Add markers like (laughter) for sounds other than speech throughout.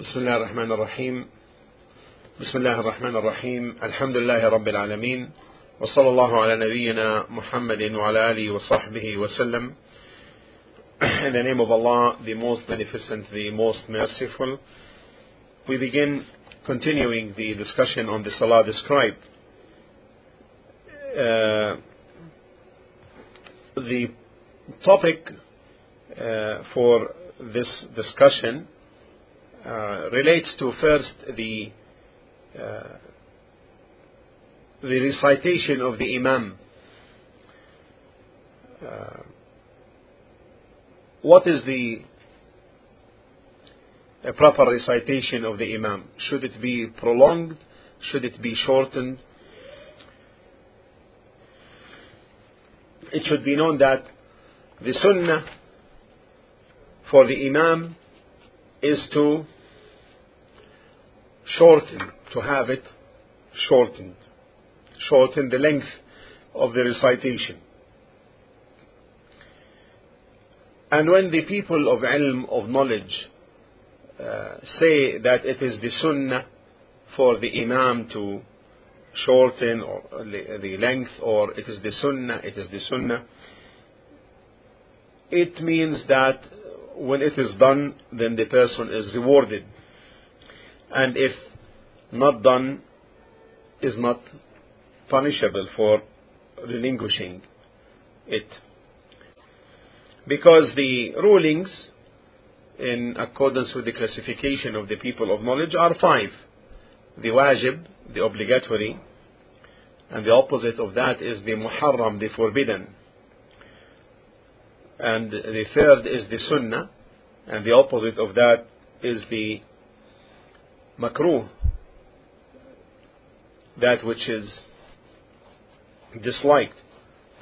بسم الله الرحمن الرحيم بسم الله الرحمن الرحيم الحمد لله رب العالمين وصلى الله على نبينا محمد وعلى آله وصحبه وسلم In the name of Allah, the most beneficent, the most merciful, we begin continuing the discussion on the Salah described. Uh, the topic uh, for this discussion uh, relates to first the uh, the recitation of the Imam. Uh, what is the a proper recitation of the Imam? Should it be prolonged? Should it be shortened? It should be known that the Sunnah for the Imam is to shorten, to have it shortened, shorten the length of the recitation. And when the people of ilm, of knowledge, uh, say that it is the sunnah for the imam to shorten or the length, or it is the sunnah, it is the sunnah, it means that when it is done, then the person is rewarded. And if not done, is not punishable for relinquishing it. Because the rulings, in accordance with the classification of the people of knowledge, are five. The wajib, the obligatory, and the opposite of that is the muharram, the forbidden. And the third is the sunnah, and the opposite of that is the makruh, that which is disliked.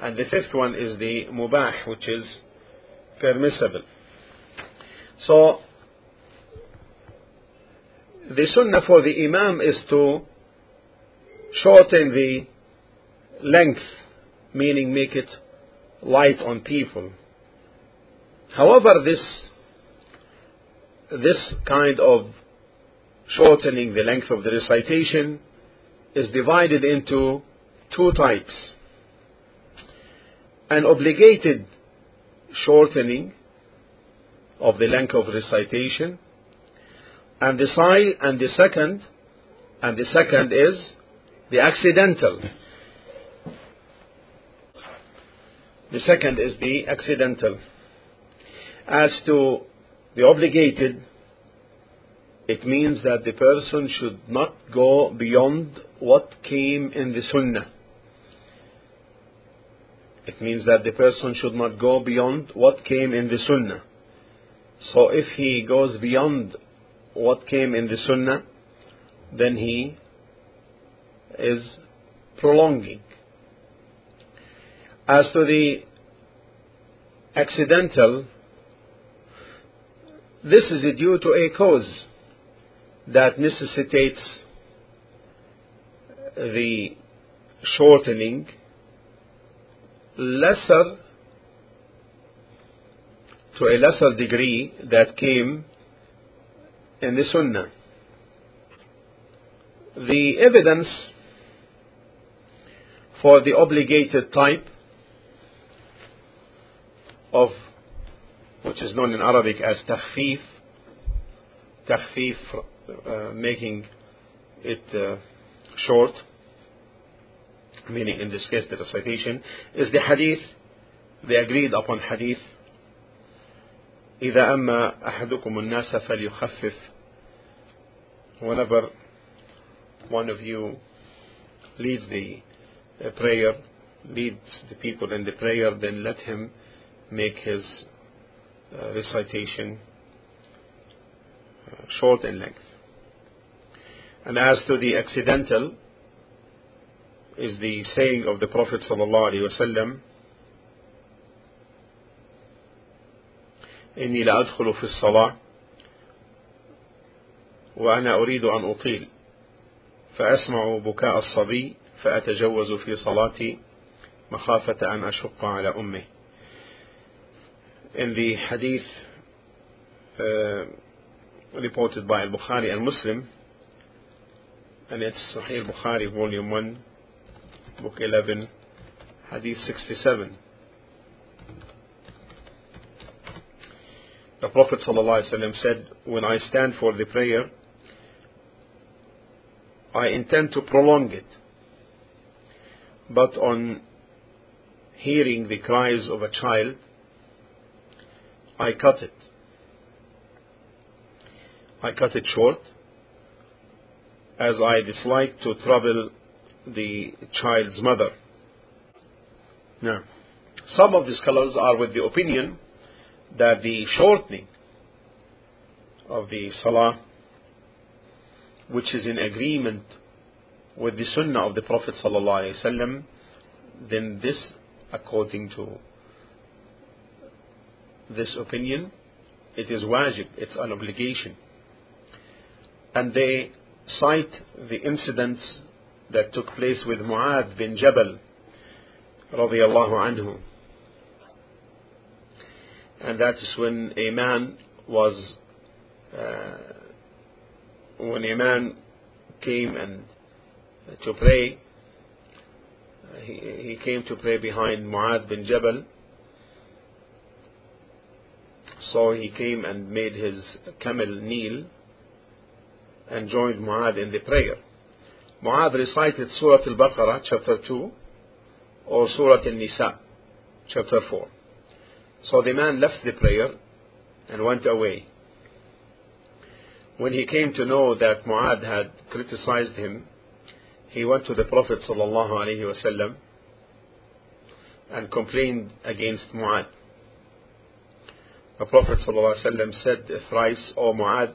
And the fifth one is the mubah, which is permissible. So, the sunnah for the imam is to shorten the length, meaning make it light on people. However, this this kind of shortening the length of the recitation is divided into two types. An obligated shortening of the length of recitation and the side and the second and the second is the accidental the second is the accidental as to the obligated it means that the person should not go beyond what came in the sunnah. It means that the person should not go beyond what came in the sunnah. So if he goes beyond what came in the sunnah then he is prolonging. As to the accidental this is due to a cause that necessitates the shortening lesser to a lesser degree that came in the Sunnah. The evidence for the obligated type of which is known in Arabic as takhfif, takhfif, uh, making it uh, short, meaning in this case the recitation, is the hadith, the agreed upon hadith. إذا أما أحدكم الناس فليخفف. Whenever one of you leads the uh, prayer, leads the people in the prayer, then let him make his Uh, recitation, uh, short in length. And as to the accidental, is the saying of the Prophet صلى الله عليه وسلم, إني لأدخل في الصلاة وأنا أريد أن أطيل فأسمع بكاء الصبي فأتجوز في صلاتي مخافة أن أشق على أمه in the hadith uh, reported by Al-Bukhari and Muslim, and it's Sahih Bukhari, Volume 1, Book 11, Hadith 67. The Prophet ﷺ said, When I stand for the prayer, I intend to prolong it. But on hearing the cries of a child, I cut it. I cut it short as I dislike to trouble the child's mother. Now, some of the scholars are with the opinion that the shortening of the salah, which is in agreement with the sunnah of the Prophet then this, according to this opinion, it is wajib, it's an obligation. And they cite the incidents that took place with Mu'adh bin Jabal radiallahu anhu. And that is when a man was, uh, when a man came and to pray, he, he came to pray behind Mu'adh bin Jabal. So he came and made his camel kneel and joined Mu'adh in the prayer. Mu'adh recited Surah Al-Baqarah, chapter 2, or Surah Al-Nisa, chapter 4. So the man left the prayer and went away. When he came to know that Mu'adh had criticized him, he went to the Prophet and complained against Mu'adh. The Prophet ﷺ said thrice, O Mu'adh,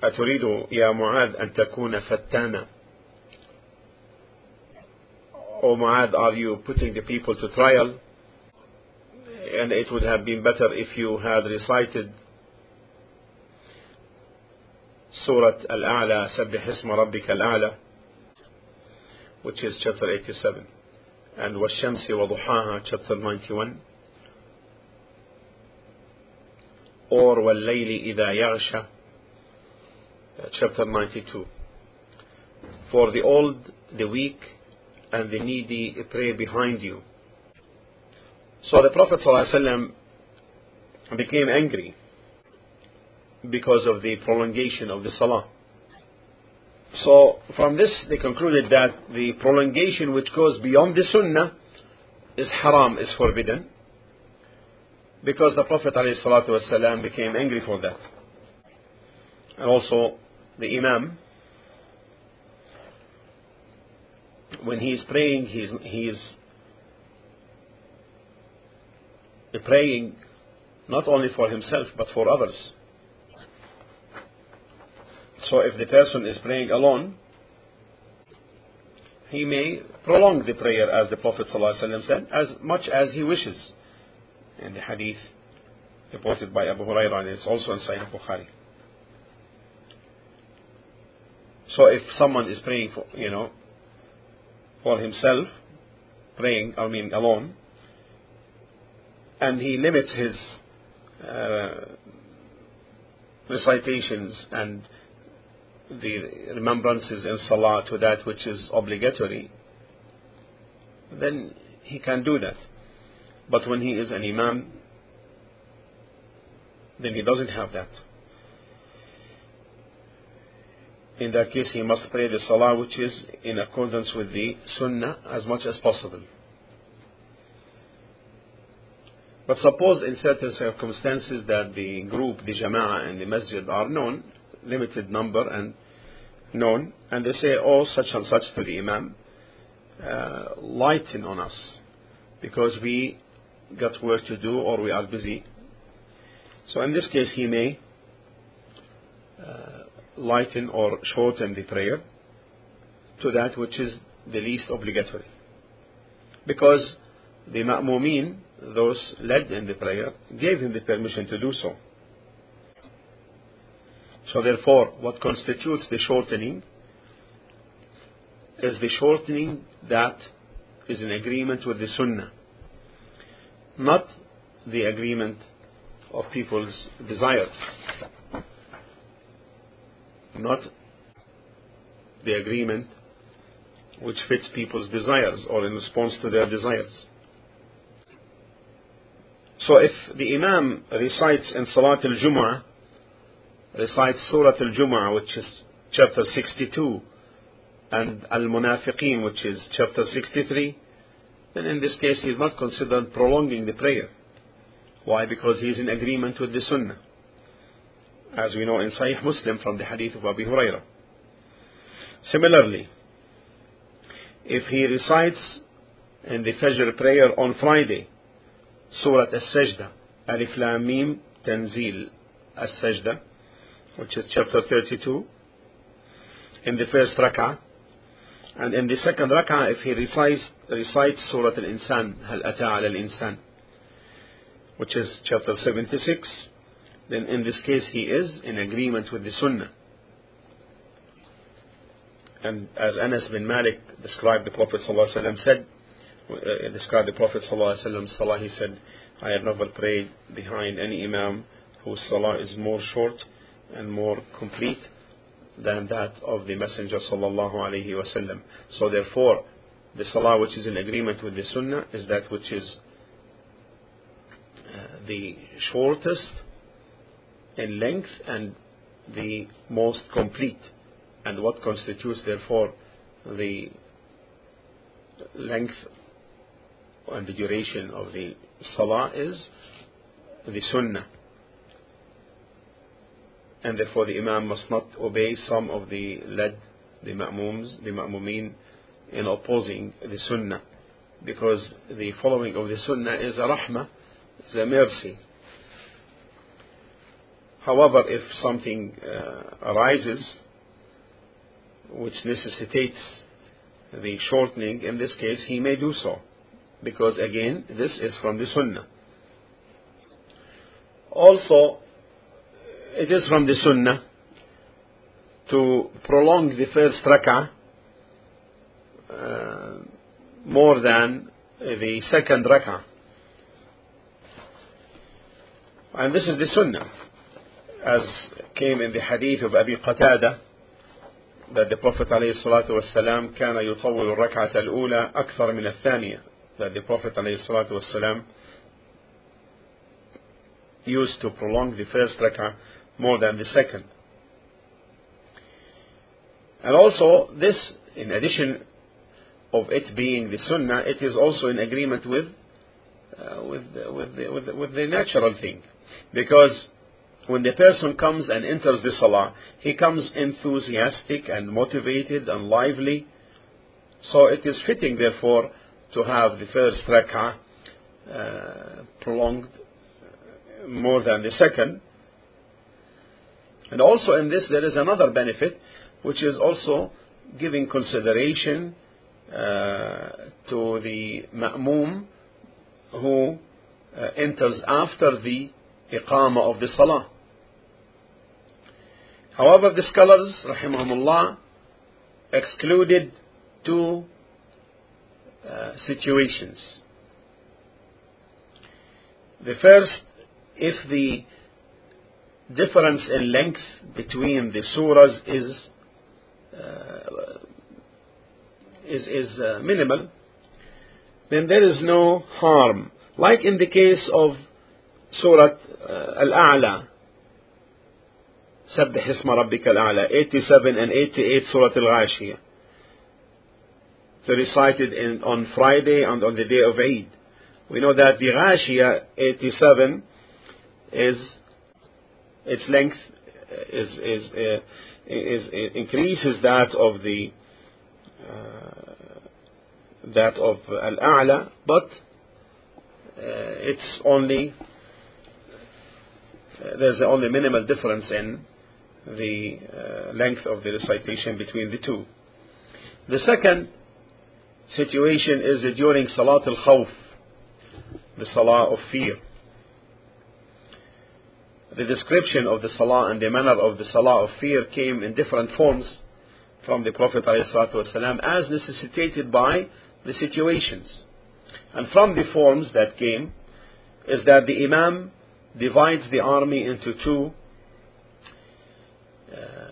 أتريد يا معاذ أن تكون فتانا oh, O Mu'adh, are you putting the people to trial? And it would have been better if you had recited Surah Al-A'la, سبح اسم ربك الأعلى, which is chapter 87, and والشمس وضحاها, chapter 91. or والليل إذا يغشى, chapter 92. For the old, the weak, and the needy pray behind you. So the Prophet ﷺ became angry because of the prolongation of the salah. So from this they concluded that the prolongation which goes beyond the sunnah is haram, is forbidden. Because the Prophet ﷺ became angry for that. And also the Imam, when he is praying, he is praying not only for himself but for others. So if the person is praying alone, he may prolong the prayer as the Prophet ﷺ said, as much as he wishes. In the hadith reported by Abu Hurairah, and it's also in Sahih Bukhari. So if someone is praying for, you know, for himself, praying, I mean alone, and he limits his uh, recitations and the remembrances in Salah to that which is obligatory, then he can do that. But when he is an Imam, then he doesn't have that in that case he must pray the salah which is in accordance with the sunnah as much as possible. But suppose in certain circumstances that the group, the jama'ah and the masjid are known, limited number and known, and they say, oh, such and such to the imam, uh, lighten on us, because we got work to do or we are busy. So in this case he may uh, lighten or shorten the prayer to that which is the least obligatory. Because the ma'mumin, those led in the prayer, gave him the permission to do so. So therefore, what constitutes the shortening is the shortening that is in agreement with the sunnah, not the agreement of people's desires. not the agreement which fits people's desires or in response to their desires. So if the Imam recites in Salat al-Jum'ah, recites Surah al-Jum'ah, which is chapter 62, and Al-Munafiqeen, which is chapter 63, then in this case he is not considered prolonging the prayer. Why? Because he is in agreement with the Sunnah. As we know in Sahih Muslim from the hadith of Abu Hurairah. Similarly, if he recites in the Fajr prayer on Friday, Surah Al-Sajda, Alif Lam Mim, Tanzil Al-Sajda, which is chapter 32, in the first rak'ah, and in the second rak'ah, if he recites, recites Surah Al-Insan, Hal Ata Al-Insan, which is chapter 76, then in this case he is in agreement with the Sunnah. And as Anas bin Malik described the Prophet ﷺ said, uh, described the Prophet ﷺ's salah, he said, I have never prayed behind any imam whose salah is more short and more complete than that of the Messenger sallallahu alaihi wasallam. So therefore, the salah which is in agreement with the sunnah is that which is uh, the shortest in length and the most complete. And what constitutes therefore the length and the duration of the salah is the sunnah. And therefore the imam must not obey some of the led, the ma'mums, the ma'mumin in opposing the sunnah. Because the following of the sunnah is a rahmah, is a mercy. However, if something uh, arises which necessitates the shortening, in this case, he may do so because again this is from the sunnah also it is from the sunnah to prolong the first rak'ah uh, more than the second rak'ah and this is the sunnah as came in the hadith of Abi Qatada that the Prophet عليه الصلاة والسلام كان يطول الركعة الأولى أكثر من الثانية that the Prophet ﷺ used to prolong the first rak'ah more than the second. And also, this, in addition of it being the sunnah, it is also in agreement with, uh, with, with, the, with, the, with the natural thing. Because when the person comes and enters the salah, he comes enthusiastic and motivated and lively. So it is fitting, therefore, to have the first rak'ah uh, prolonged more than the second. And also in this there is another benefit, which is also giving consideration uh, to the ma'mum who uh, enters after the iqamah of the salah. However, the scholars, rahimahumullah, excluded two uh, situations. The first, if the difference in length between the surahs is uh, is, is uh, minimal, then there is no harm. Like in the case of Surah uh, Al-A'la, سبح اسم ربك الأعلى 87 and 88 Surah Al-Ghashiyah recited in, on Friday and on the day of Eid. We know that the Ghashiyah 87 is its length is is, uh, is, is increases that of the uh, that of Al A'la, but uh, it's only uh, there's only minimal difference in the uh, length of the recitation between the two. The second situation is during Salat al-Khawf, the Salah of fear. The description of the Salah and the manner of the Salah of fear came in different forms from the Prophet ﷺ as necessitated by the situations. And from the forms that came is that the Imam divides the army into two uh,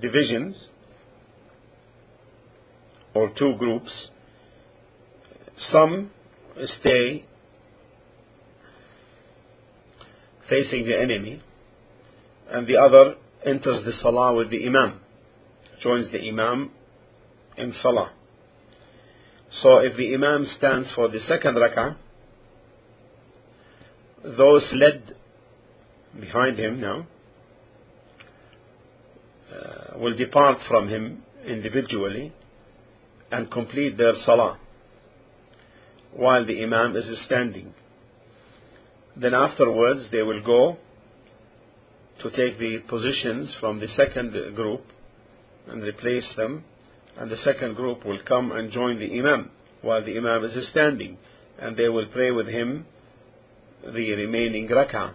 divisions or two groups. Some stay facing the enemy, and the other enters the salah with the imam, joins the imam in salah. So if the imam stands for the second rak'ah, those led behind him now uh, will depart from him individually and complete their salah while the imam is standing. Then afterwards they will go to take the positions from the second group and replace them and the second group will come and join the imam while the imam is standing and they will pray with him the remaining rak'ah.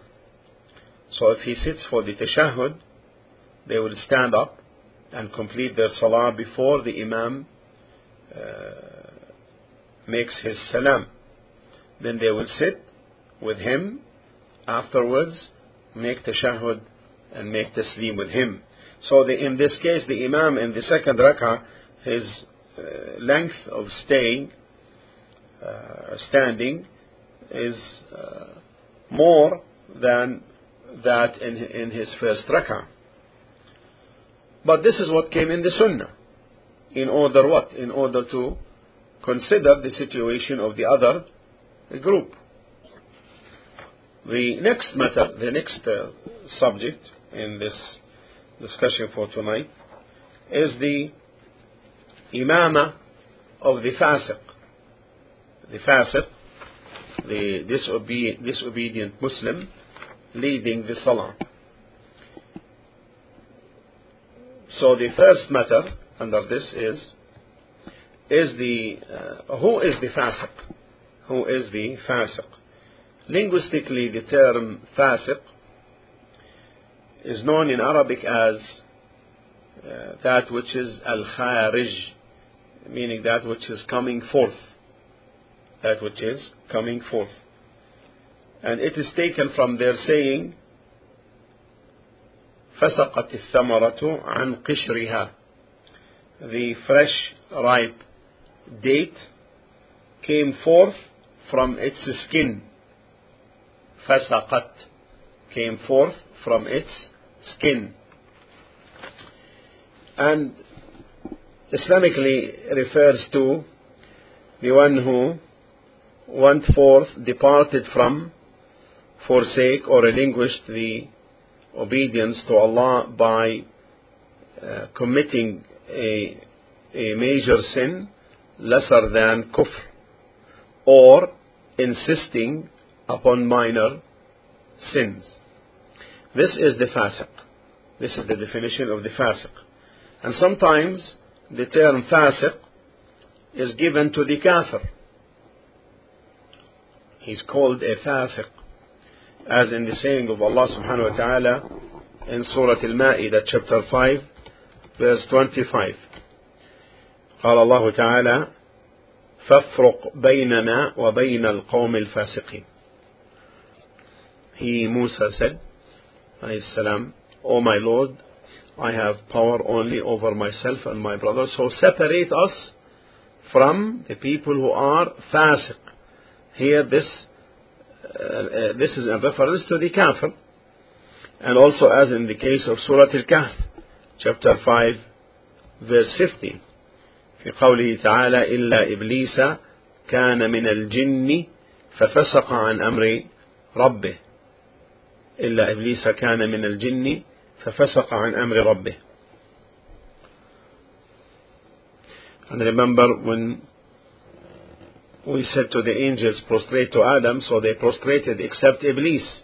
So if he sits for the tashahhud, they will stand up and complete their salah before the imam uh, makes his salam. Then they will sit with him afterwards, make tashahhud and make taslim with him. So the, in this case, the imam in the second rak'ah, his uh, length of staying, uh, standing, is uh, more than that in, in his first rak'ah. But this is what came in the sunnah. In order what? In order to consider the situation of the other group. The next matter, the next uh, subject in this discussion for tonight is the imama of the fasiq. The fasiq, the disobe- disobedient Muslim, leading the salah. So the first matter under this is is the uh, who is the fasiq? Who is the fasiq? Linguistically, the term fasiq is known in Arabic as uh, that which is al kharij, meaning that which is coming forth. That which is coming forth. And it is taken from their saying, فسقت الثمرة عن قشرها. The fresh, ripe date came forth from its skin. فسقت came forth from its skin. And Islamically refers to the one who went forth, departed from, forsake or relinquished the obedience to Allah by uh, committing a, a major sin lesser than kufr or insisting upon minor sins. This is the fasiq. This is the definition of the fasiq. And sometimes the term fasiq is given to the kafir. He's called a fasiq. As in the saying of Allah subhanahu wa ta'ala in Surah Al-Ma'idah chapter 5 verse 25. قال الله تعالى فافرق بيننا وبين القوم الفاسقين He, Musa said, salam, O oh my Lord, I have power only over myself and my brothers, so separate us from the people who are fasiq. Here this, uh, uh, this is in reference to the kafir, and also as in the case of Surah Al-Kahf, chapter 5, verse 50. في قوله تعالى إلا إبليس كان من الجن ففسق عن أمر ربه إلا إبليس كان من الجن ففسق عن أمر ربه And remember when we said to the angels prostrate to Adam, so they prostrated except Iblis,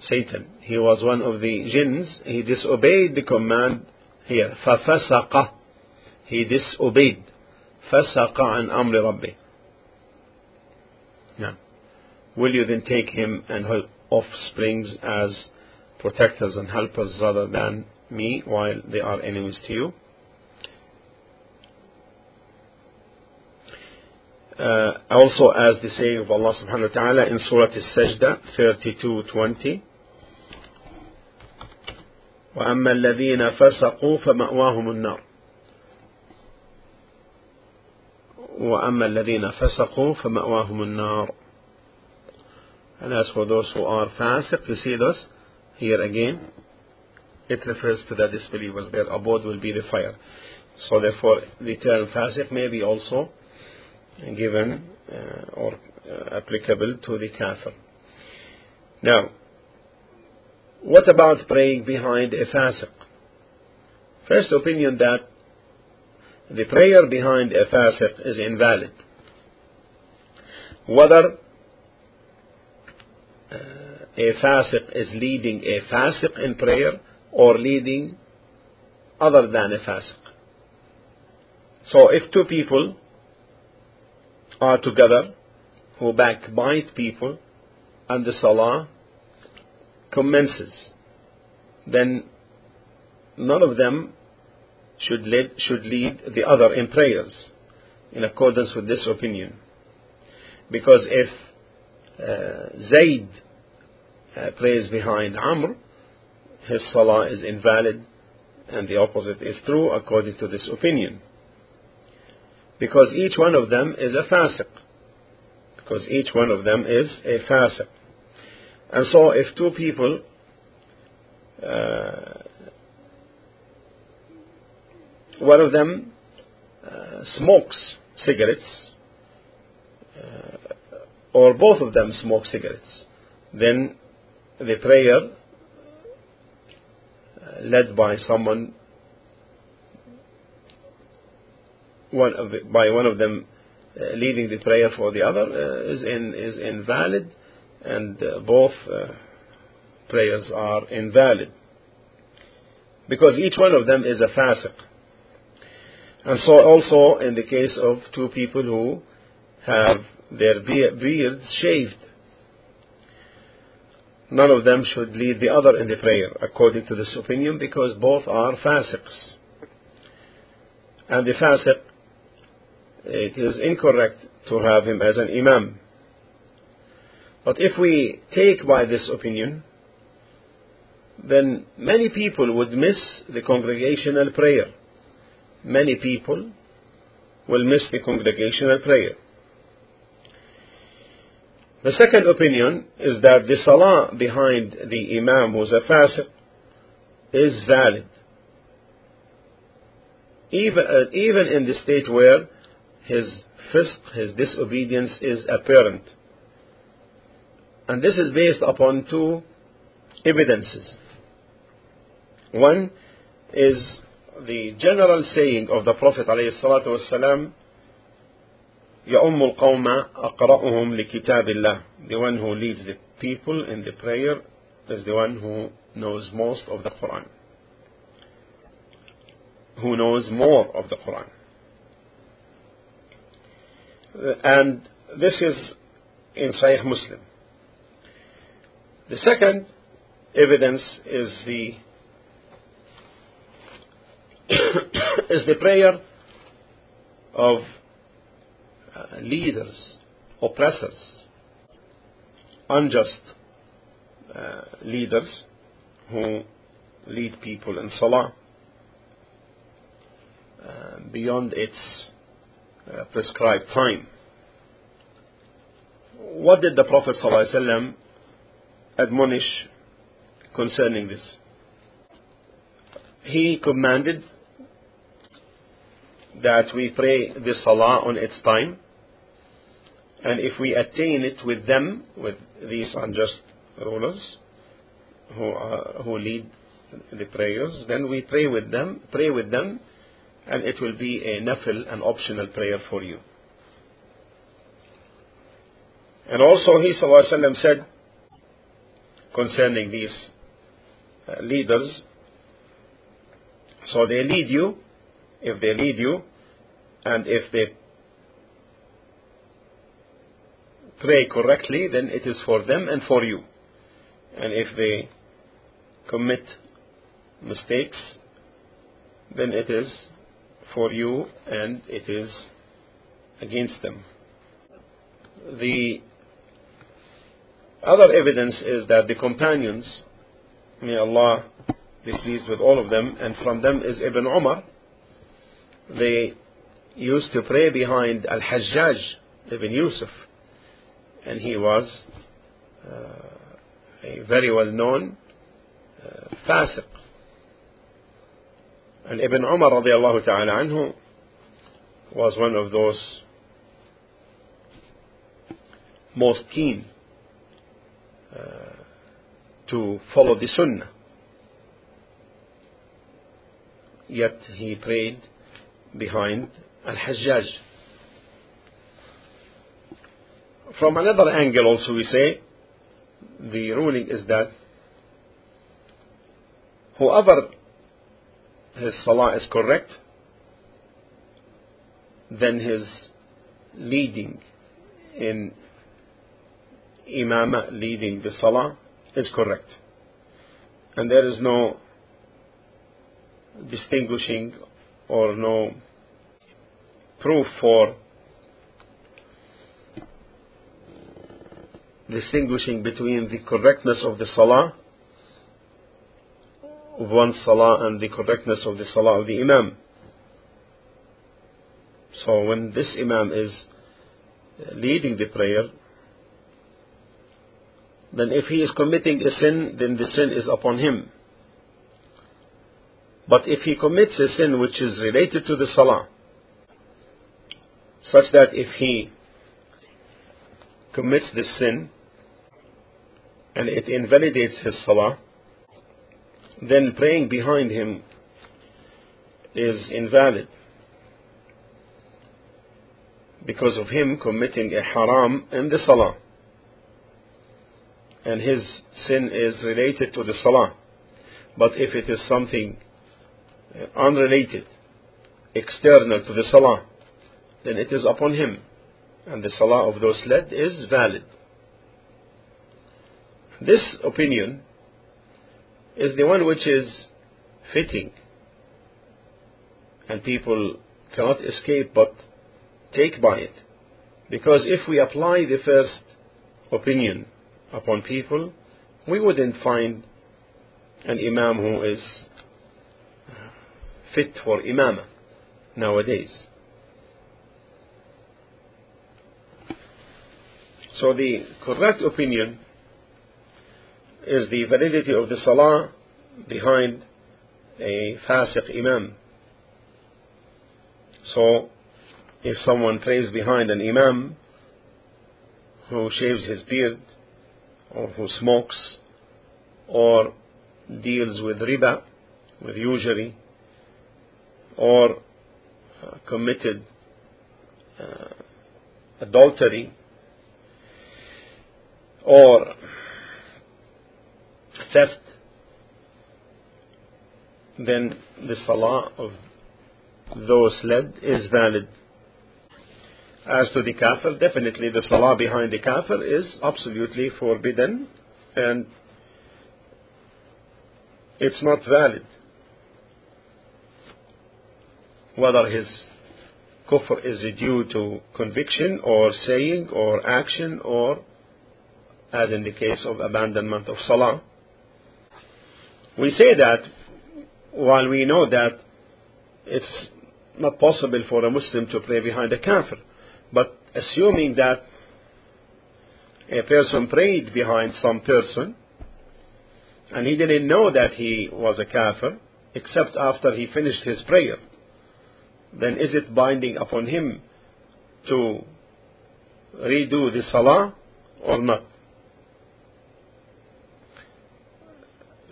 Satan. He was one of the jinns. He disobeyed the command here. ففسق. He disobeyed. فسق عن أمر ربه. Now, will you then take him and offsprings as protectors and helpers rather than me while they are enemies to you. Uh, also as the saying of Allah subhanahu wa ta'ala in Surah Al-Sajdah 32:20 وأما الذين فسقوا فمأواهم النار وأما الذين فسقوا فمأواهم النار and as for those who are fasiq, you see this here again, it refers to the disbelievers. Their abode will be the fire. So therefore, the term fasiq may be also given uh, or uh, applicable to the kafir. Now, what about praying behind a fasiq? First opinion that the prayer behind a fasiq is invalid. Whether a fasiq is leading a fasiq in prayer or leading other than a fasiq. So if two people are together who backbite people and the salah commences, then none of them should lead, should lead the other in prayers in accordance with this opinion. Because if uh, Zayd uh, behind Amr, his salah is invalid and the opposite is true according to this opinion. Because each one of them is a fasiq. Because each one of them is a fasiq. And so if two people uh, one of them uh, smokes cigarettes, uh, or both of them smoke cigarettes, then the prayer uh, led by someone, one the, by one of them uh, leading the prayer for the other uh, is in, is invalid, and uh, both prayers are invalid because each one of them is a fasiq. And so also in the case of two people who have their beards shaved, none of them should lead the other in the prayer, according to this opinion, because both are fasiqs. And the fasiq, it is incorrect to have him as an imam. But if we take by this opinion, then many people would miss the congregational prayer many people will miss the congregational prayer. The second opinion is that the salah behind the imam who's a fasiq is valid. Even, uh, even in the state where his fisq, his disobedience is apparent. And this is based upon two evidences. One is the general saying of the Prophet ﷺ, يَأُمُّ الْقَوْمَ أَقْرَأُهُمْ لِكِتَابِ اللَّهِ The one who leads the people in the prayer is the one who knows most of the Quran. Who knows more of the Quran. And this is in Sahih Muslim. The second evidence is the (coughs) is the prayer of uh, leaders, oppressors, unjust uh, leaders who lead people in salah uh, beyond its uh, prescribed time. What did the Prophet ﷺ admonish concerning this? He commanded that we pray the salah on its time. And if we attain it with them, with these unjust rulers who, are, who lead the prayers, then we pray with them, pray with them, and it will be a nafil, an optional prayer for you. And also he وسلم, said concerning these uh, leaders, so they lead you, if they lead you, and if they pray correctly, then it is for them and for you. And if they commit mistakes, then it is for you and it is against them. The other evidence is that the companions, may Allah be pleased with all of them, and from them is Ibn Umar. They used to pray behind Al Hajjaj ibn Yusuf, and he was uh, a very well known uh, fasiq. And Ibn Umar radiallahu ta'ala anhu was one of those most keen uh, to follow the Sunnah. Yet he prayed behind Al Hajjaj. From another angle, also, we say the ruling is that whoever his salah is correct, then his leading in imama, leading the salah, is correct. And there is no distinguishing or no proof for distinguishing between the correctness of the salah of one salah and the correctness of the salah of the imam. So when this imam is leading the prayer, then if he is committing a sin, then the sin is upon him. But if he commits a sin which is related to the salah, such that if he commits this sin and it invalidates his salah, then praying behind him is invalid. Because of him committing a haram in the salah. And his sin is related to the salah. But if it is something unrelated external to the salah then it is upon him. And the salah of those led is valid this opinion is the one which is fitting and people cannot escape but take by it. Because if we apply the first opinion upon people we wouldn't find an imam who is fit for imamah nowadays. So the correct opinion is the validity of the salah behind a fasiq imam. So, if someone prays behind an imam who shaves his beard, or who smokes, or deals with riba, with usury, or uh, committed uh, adultery, or theft, then the salah of those led is valid. As to the kafir, definitely the salah behind the kafir is absolutely forbidden and it's not valid. Whether his kufr is due to conviction or saying or action or as in the case of abandonment of salah. We say that while we know that it's not possible for a Muslim to pray behind a kafir, but assuming that a person prayed behind some person and he didn't know that he was a kafir except after he finished his prayer, then is it binding upon him to redo the salah or not?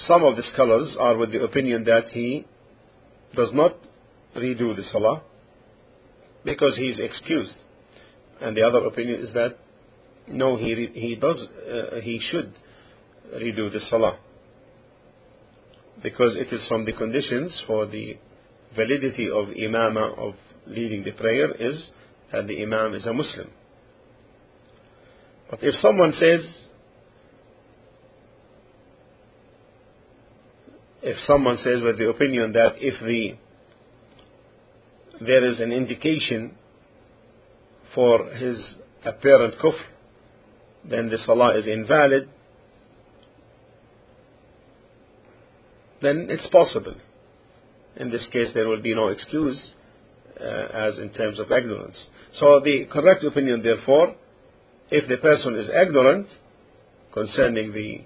Some of the scholars are with the opinion that he does not redo the salah because he is excused. And the other opinion is that no, he, he does, uh, he should redo the salah. Because it is from the conditions for the validity of imama, of leading the prayer, is that the imam is a Muslim. But if someone says, if someone says with the opinion that if the there is an indication for his apparent kufr, then the salah is invalid, then it's possible. In this case, there will be no excuse uh, as in terms of ignorance. So the correct opinion, therefore, if the person is ignorant concerning the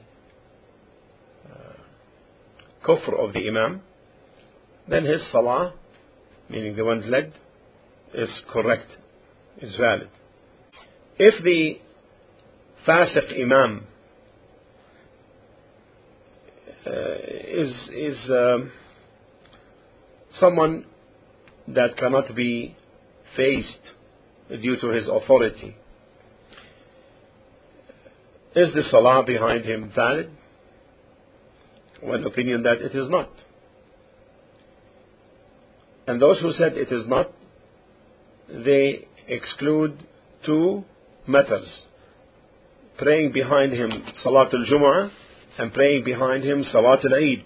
kufr of the imam, then his salah, meaning the one's led, is correct, is valid. If the fasiq imam uh, is is um, someone that cannot be faced due to his authority. Is the salah behind him valid? One opinion that it is not. And those who said it is not, they exclude two matters. Praying behind him Salatul Jumu'ah and praying behind him Salatul Eid.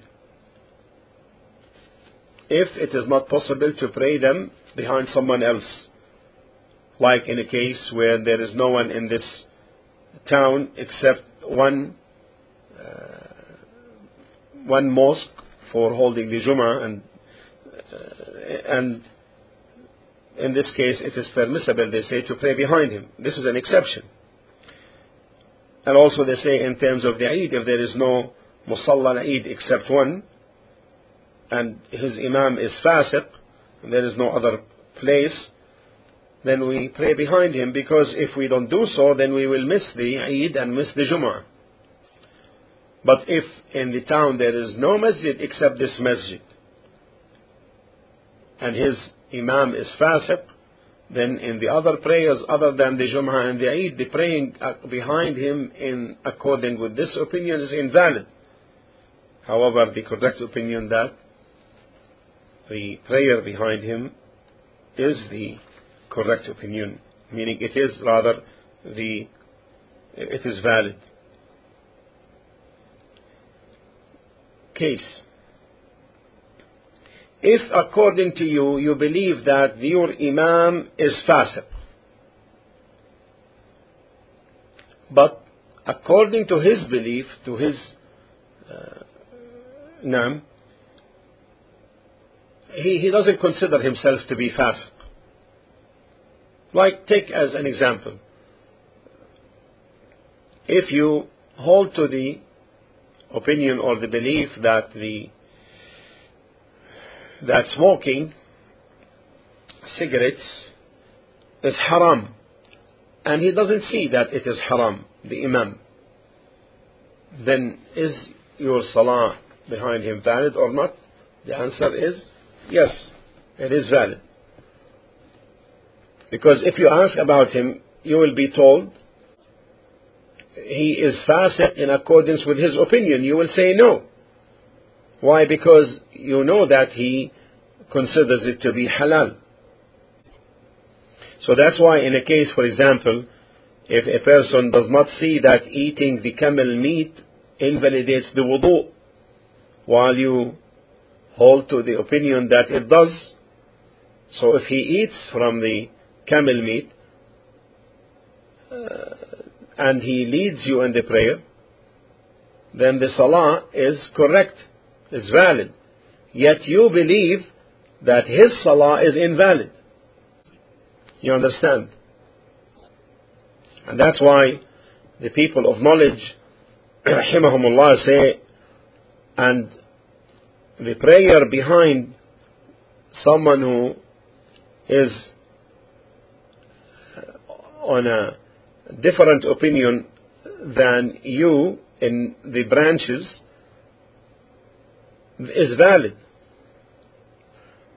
If it is not possible to pray them behind someone else, like in a case where there is no one in this town except one uh, one mosque for holding the Jumu'ah and uh, and in this case it is permissible they say to pray behind him this is an exception and also they say in terms of the Eid if there is no Musalla Eid except one and his Imam is fasiq and there is no other place then we pray behind him because if we don't do so, then we will miss the Eid and miss the Jumu'ah. But if in the town there is no masjid except this masjid, and his Imam is fasiq, then in the other prayers other than the Jumu'ah and the Eid, the praying uh, behind him in according with this opinion is invalid. However, the correct opinion that the prayer behind him is the correct opinion, meaning it is rather the it is valid. Case. If according to you you believe that your imam is fasiq, but according to his belief, to his uh, he, he doesn't consider himself to be fasiq. Like, take as an example, if you hold to the opinion or the belief that the that smoking cigarettes is haram, and he doesn't see that it is haram, the imam, then is your salah behind him valid or not? The answer is yes, it is valid. Because if you ask about him, you will be told he is fasiq in accordance with his opinion. You will say no. Why? Because you know that he considers it to be halal. So that's why in a case, for example, if a person does not see that eating the camel meat invalidates the wudu, while you hold to the opinion that it does, so if he eats from the camel meat, uh, and he leads you in the prayer, then the salah is correct, is valid. Yet you believe that his salah is invalid. You understand? And that's why the people of knowledge, (clears throat) rahimahumullah, say, and the prayer behind someone who is on a different opinion than you in the branches is valid.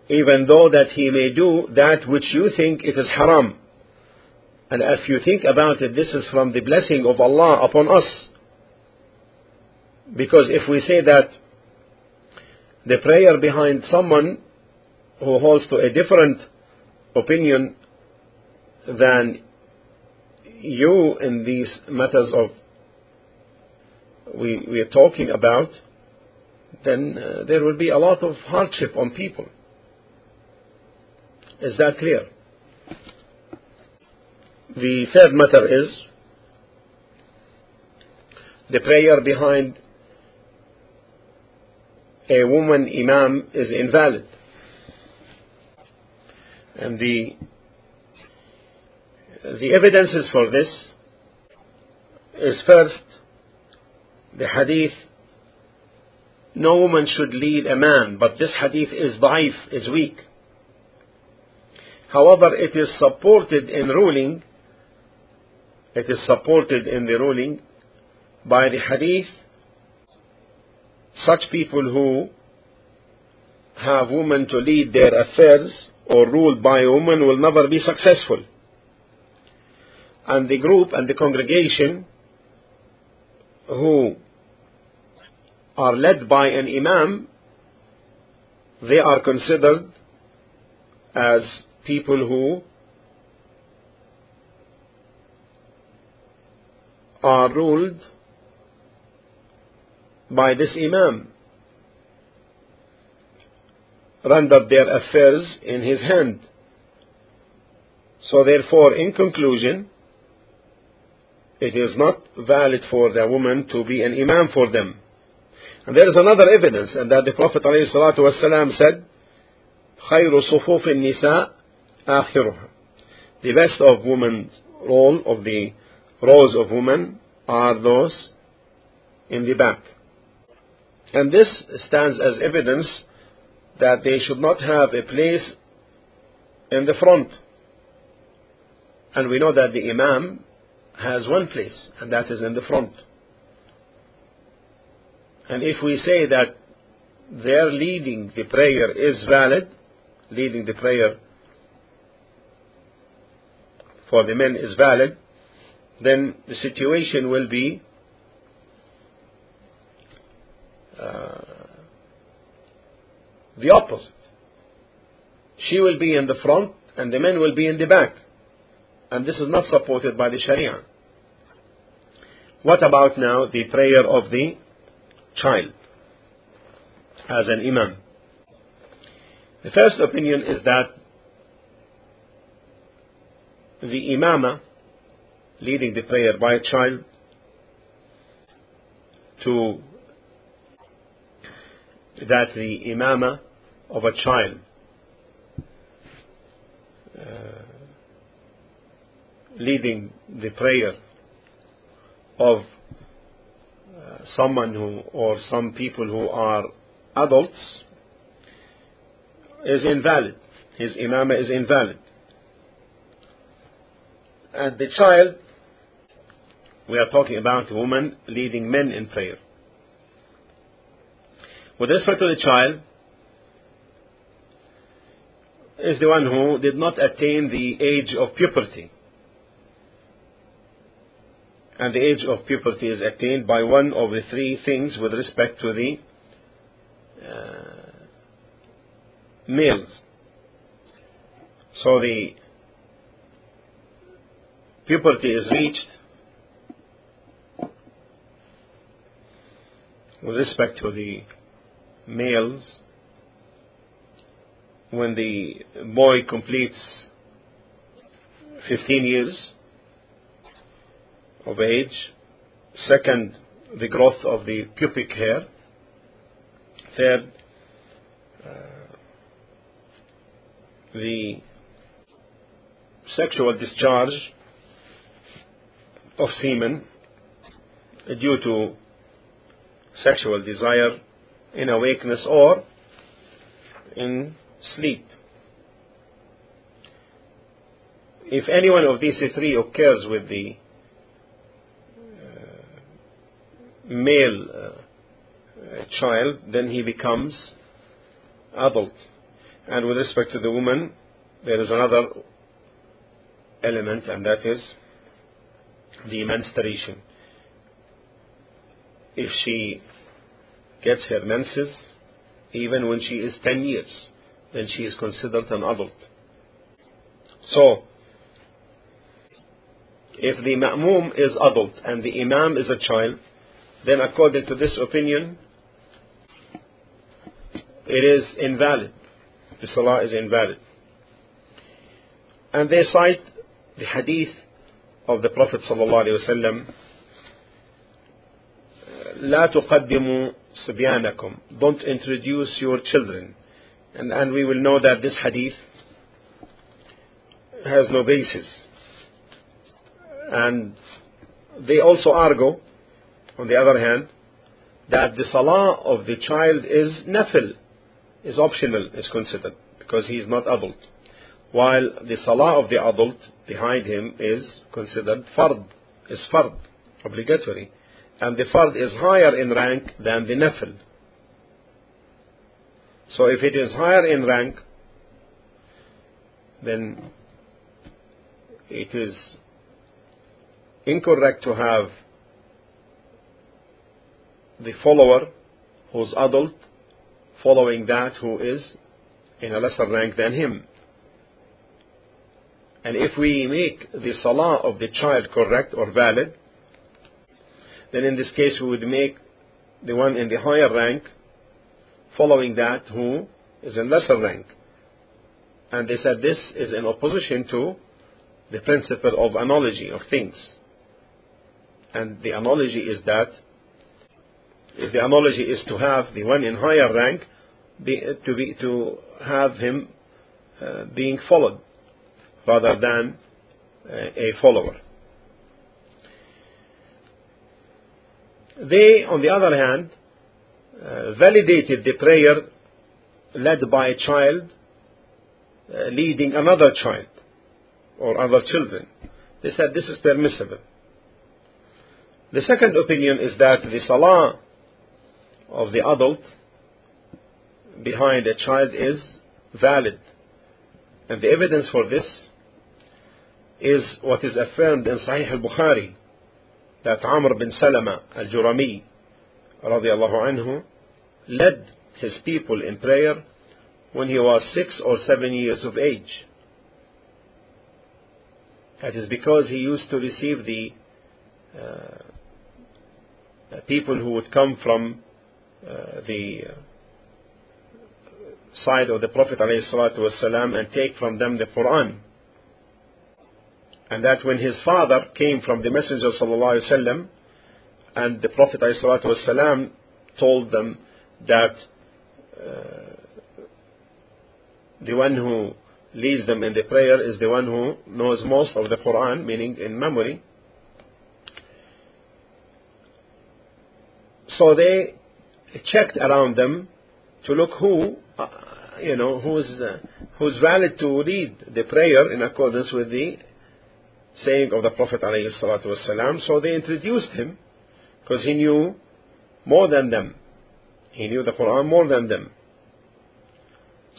Even though that he may do that which you think it is haram. And if you think about it this is from the blessing of Allah upon us. Because if we say that the prayer behind someone who holds to a different opinion than you in these matters of we, we are talking about, then uh, there will be a lot of hardship on people. Is that clear? The third matter is the prayer behind a woman imam is invalid. And the the evidences for this is first the hadith no woman should lead a man but this hadith is daif is weak. However it is supported in ruling it is supported in the ruling by the hadith such people who have women to lead their affairs or ruled by women will never be successful and the group and the congregation who are led by an imam, they are considered as people who are ruled by this imam, rendered their affairs in his hand. So therefore, in conclusion, it is not valid for the woman to be an imam for them. And there is another evidence, and that the Prophet ﷺ said, خير صفوف النساء آخرها. The best of women's role of the rows of women are those in the back. And this stands as evidence that they should not have a place in the front. And we know that the Imam has one place, and that is in the front. And if we say that their leading the prayer is valid, leading the prayer for the men is valid, then the situation will be uh, the opposite. She will be in the front and the men will be in the back. And this is not supported by the Sharia. What about now the prayer of the child as an imam? The first opinion is that the imama leading the prayer by a child to that the imama of a child uh, leading the prayer of uh, someone who or some people who are adults is invalid. His imama is invalid. And the child, we are talking about a woman leading men in prayer. With respect to the child, is the one who did not attain the age of puberty and the age of puberty is attained by one of the three things with respect to the uh, males. So the puberty is reached with respect to the males when the boy completes 15 years of age. Second, the growth of the pubic hair. Third, uh, the sexual discharge of semen due to sexual desire in awakeness or in sleep. If any one of these three occurs with the male uh, child, then he becomes adult. And with respect to the woman, there is another element, and that is the menstruation. If she gets her menses, even when she is 10 years, then she is considered an adult. So, if the ma'mum is adult and the imam is a child, then according to this opinion, it is invalid. The salah is invalid. And they cite the hadith of the Prophet صلى الله عليه وسلم لا تقدموا صبيانكم don't introduce your children and, and we will know that this hadith has no basis and they also argue on the other hand that the salah of the child is nafil is optional is considered because he is not adult while the salah of the adult behind him is considered fard is fard obligatory and the fard is higher in rank than the nafil. So if it is higher in rank, then it is incorrect to have the follower who's adult following that who is in a lesser rank than him. And if we make the salah of the child correct or valid, then in this case we would make the one in the higher rank following that who is in lesser rank. And they said this is in opposition to the principle of analogy of things. And the analogy is that if the analogy is to have the one in higher rank be, to be to have him uh, being followed rather than uh, a follower. They, on the other hand, uh, validated the prayer led by a child uh, leading another child or other children. They said this is permissible. The second opinion is that the salah of the adult behind a child is valid. And the evidence for this is what is affirmed in Sahih al-Bukhari that Amr bin Salama al-Jurami led his people in prayer when he was six or seven years of age. That is because he used to receive the uh, people who would come from the side of the Prophet ﷺ and take from them the Quran and that when his father came from the Messenger وسلم, and the Prophet ﷺ told them that uh, the one who leads them in the prayer is the one who knows most of the Quran, meaning in memory. So they checked around them to look who, uh, you know, who's, uh, who's valid to read the prayer in accordance with the saying of the Prophet ﷺ. So they introduced him because he knew more than them. He knew the Quran more than them.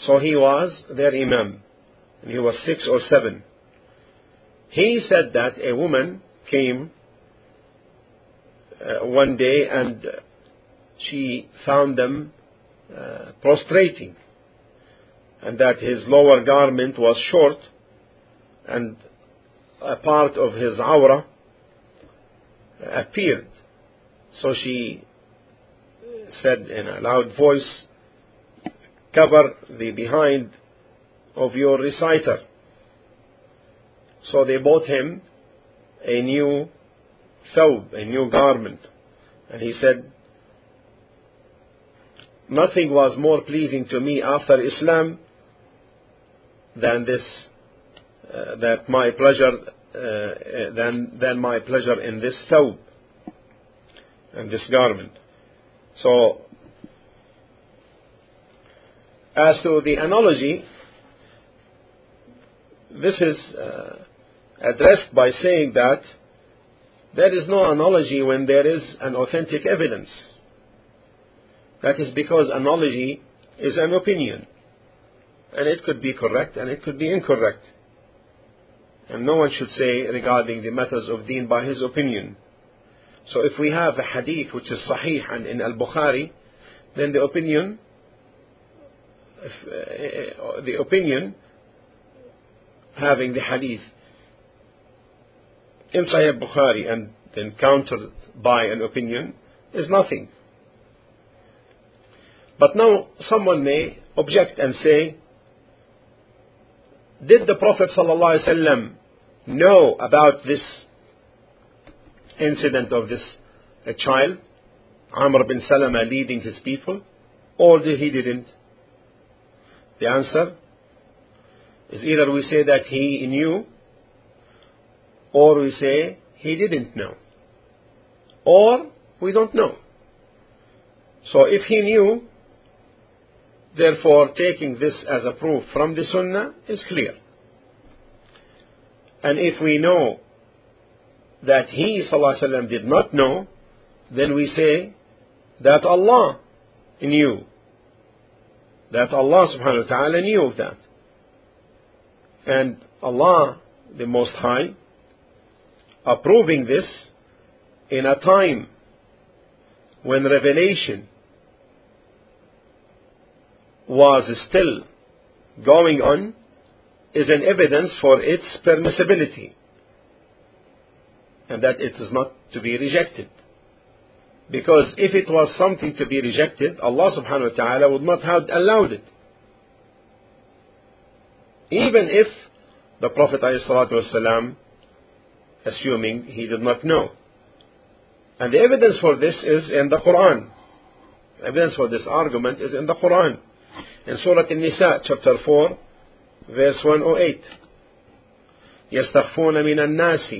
So he was their Imam. And he was six or seven. He said that a woman came uh, one day and she found them uh, prostrating and that his lower garment was short and a part of his awrah appeared. So she said in a loud voice, cover the behind of your reciter. So they bought him a new thawb, a new garment. And he said, Nothing was more pleasing to me after Islam than this uh, that my pleasure uh, than than my pleasure in this thawb and this garment. So, as to the analogy, this is uh, addressed by saying that there is no analogy when there is an authentic evidence. That is because analogy is an opinion. And it could be correct and it could be incorrect. And no one should say regarding the matters of deen by his opinion. So if we have a hadith which is sahih and in al-Bukhari, then the opinion, if, uh, the opinion having the hadith in Sahih al Bukhari and then countered by an opinion is nothing. But now someone may object and say, did the Prophet ﷺ know about this incident of this child Amr bin Salama leading his people, or did he didn't? The answer is either we say that he knew, or we say he didn't know, or we don't know. So if he knew, therefore taking this as a proof from the Sunnah is clear. And if we know that he وسلم, did not know, then we say that Allah knew. That Allah subhanahu wa ta'ala knew of that. And Allah, the Most High, approving this in a time when revelation was still going on is an evidence for its permissibility and that it is not to be rejected. Because if it was something to be rejected, Allah subhanahu wa ta'ala would not have allowed it. Even if the Prophet ﷺ, assuming he did not know. And the evidence for this is in the Quran. The evidence for this argument is in the Quran. In Surah An-Nisa, chapter 4, verse 108. يستخفون من الناس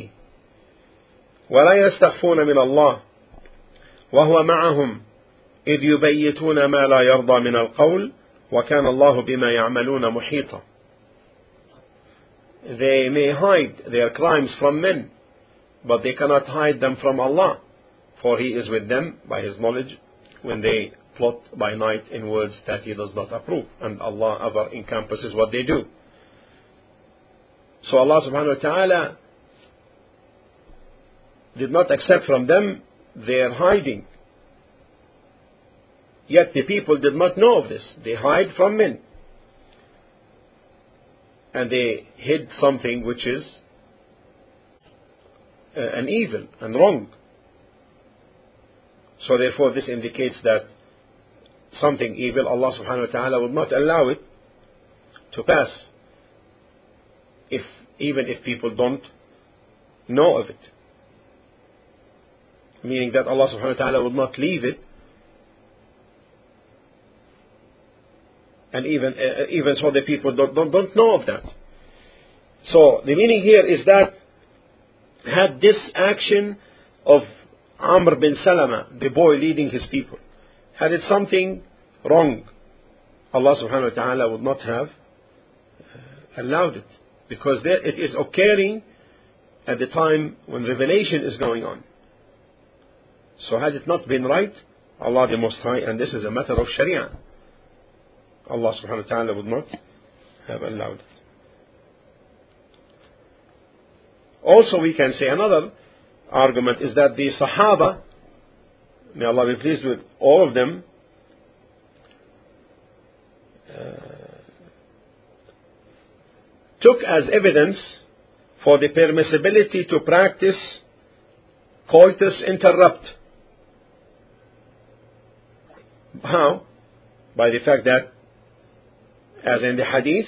ولا يستخفون من الله وهو معهم إذ يبيتون ما لا يرضى من القول وكان الله بما يعملون محيطا They may hide their crimes from men, but they cannot hide them from Allah, for He is with them by His knowledge when they plot by night in words that He does not approve, and Allah ever encompasses what they do. So Allah subhanahu wa ta'ala did not accept from them their hiding. Yet the people did not know of this. They hide from men. And they hid something which is uh, an evil and wrong. So therefore this indicates that something evil, Allah subhanahu wa ta'ala would not allow it to pass if even if people don't know of it. Meaning that Allah subhanahu wa ta'ala would not leave it and even uh, even so the people don't, don't, don't know of that. So the meaning here is that had this action of Amr bin Salama, the boy leading his people, had it something wrong, Allah subhanahu wa ta'ala would not have uh, allowed it. Because there, it is occurring at the time when revelation is going on. So had it not been right, Allah the Most High, and this is a matter of Sharia, Allah subhanahu wa ta'ala would not have allowed it. Also we can say another argument is that the Sahaba, may Allah be pleased with all of them, uh, took as evidence for the permissibility to practice coitus interrupt. How? By the fact that as in the hadith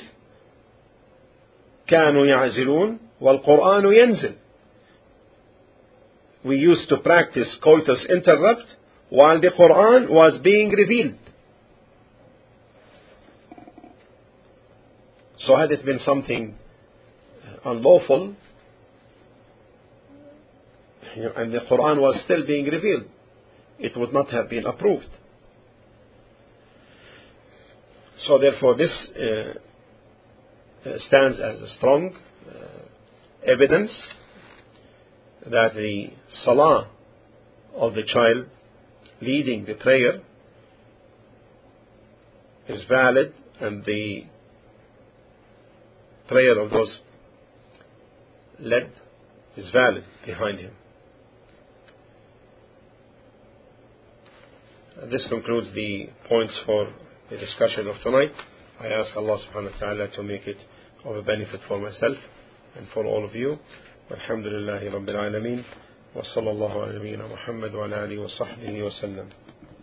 كانوا يعزلون والقرآن ينزل we used to practice coitus interrupt while the Quran was being revealed. So had it been something unlawful and the Quran was still being revealed it would not have been approved. So therefore this uh, uh, stands as a strong uh, evidence that the salah of the child leading the prayer is valid and the prayer of those led is valid behind him. This concludes the points for the discussion of tonight. I ask Allah subhanahu wa ta'ala to make it of a benefit for myself and for all of you. والحمد لله رب العالمين وصلى الله على نبينا محمد وعلى آله وصحبه وسلم.